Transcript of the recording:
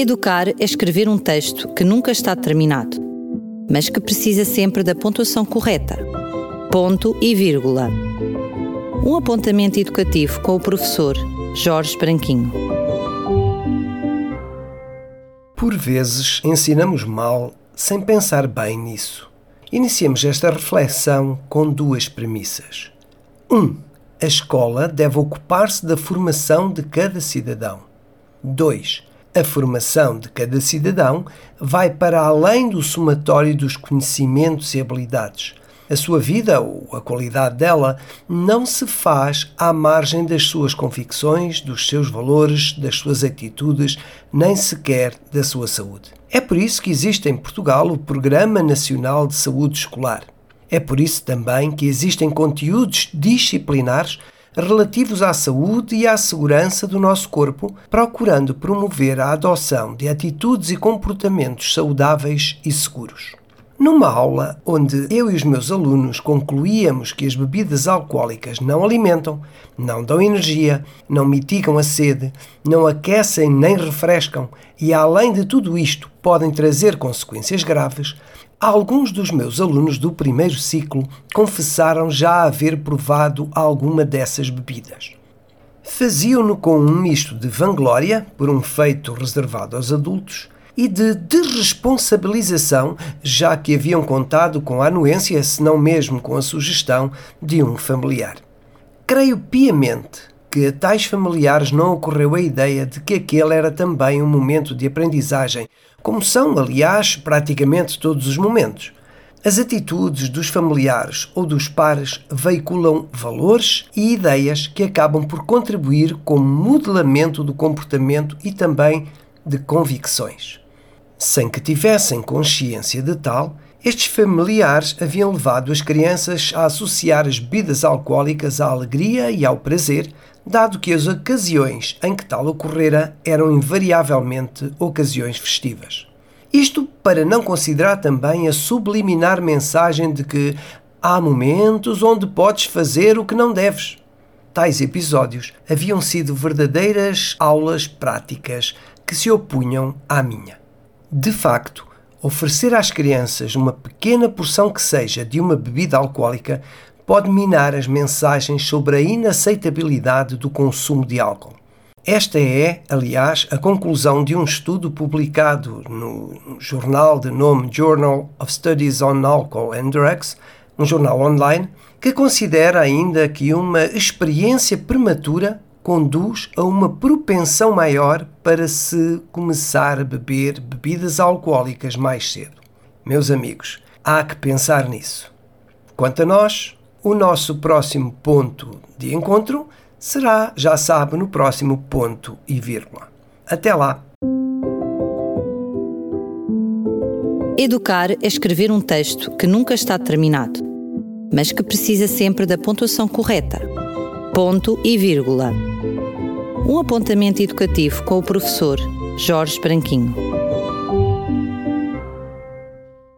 Educar é escrever um texto que nunca está terminado, mas que precisa sempre da pontuação correta. Ponto e vírgula. Um apontamento educativo com o professor Jorge Branquinho. Por vezes ensinamos mal sem pensar bem nisso. Iniciemos esta reflexão com duas premissas. 1. Um, a escola deve ocupar-se da formação de cada cidadão. 2. A formação de cada cidadão vai para além do somatório dos conhecimentos e habilidades. A sua vida, ou a qualidade dela, não se faz à margem das suas convicções, dos seus valores, das suas atitudes, nem sequer da sua saúde. É por isso que existe em Portugal o Programa Nacional de Saúde Escolar. É por isso também que existem conteúdos disciplinares relativos à saúde e à segurança do nosso corpo, procurando promover a adoção de atitudes e comportamentos saudáveis e seguros. Numa aula onde eu e os meus alunos concluíamos que as bebidas alcoólicas não alimentam, não dão energia, não mitigam a sede, não aquecem nem refrescam e, além de tudo isto, podem trazer consequências graves, alguns dos meus alunos do primeiro ciclo confessaram já haver provado alguma dessas bebidas. Faziam-no com um misto de vanglória, por um feito reservado aos adultos, e de desresponsabilização, já que haviam contado com a anuência, se não mesmo com a sugestão, de um familiar. Creio piamente que a tais familiares não ocorreu a ideia de que aquele era também um momento de aprendizagem, como são, aliás, praticamente todos os momentos. As atitudes dos familiares ou dos pares veiculam valores e ideias que acabam por contribuir como modelamento do comportamento e também de convicções. Sem que tivessem consciência de tal, estes familiares haviam levado as crianças a associar as bebidas alcoólicas à alegria e ao prazer, dado que as ocasiões em que tal ocorrera eram invariavelmente ocasiões festivas. Isto para não considerar também a subliminar mensagem de que há momentos onde podes fazer o que não deves. Tais episódios haviam sido verdadeiras aulas práticas que se opunham à minha. De facto, oferecer às crianças uma pequena porção que seja de uma bebida alcoólica pode minar as mensagens sobre a inaceitabilidade do consumo de álcool. Esta é, aliás, a conclusão de um estudo publicado no jornal de nome Journal of Studies on Alcohol and Drugs, um jornal online, que considera ainda que uma experiência prematura conduz a uma propensão maior para se começar a beber bebidas alcoólicas mais cedo. Meus amigos, há que pensar nisso. Quanto a nós, o nosso próximo ponto de encontro será, já sabe, no próximo ponto e vírgula. Até lá! Educar é escrever um texto que nunca está terminado, mas que precisa sempre da pontuação correta. Ponto e vírgula um apontamento educativo com o professor Jorge Branquinho.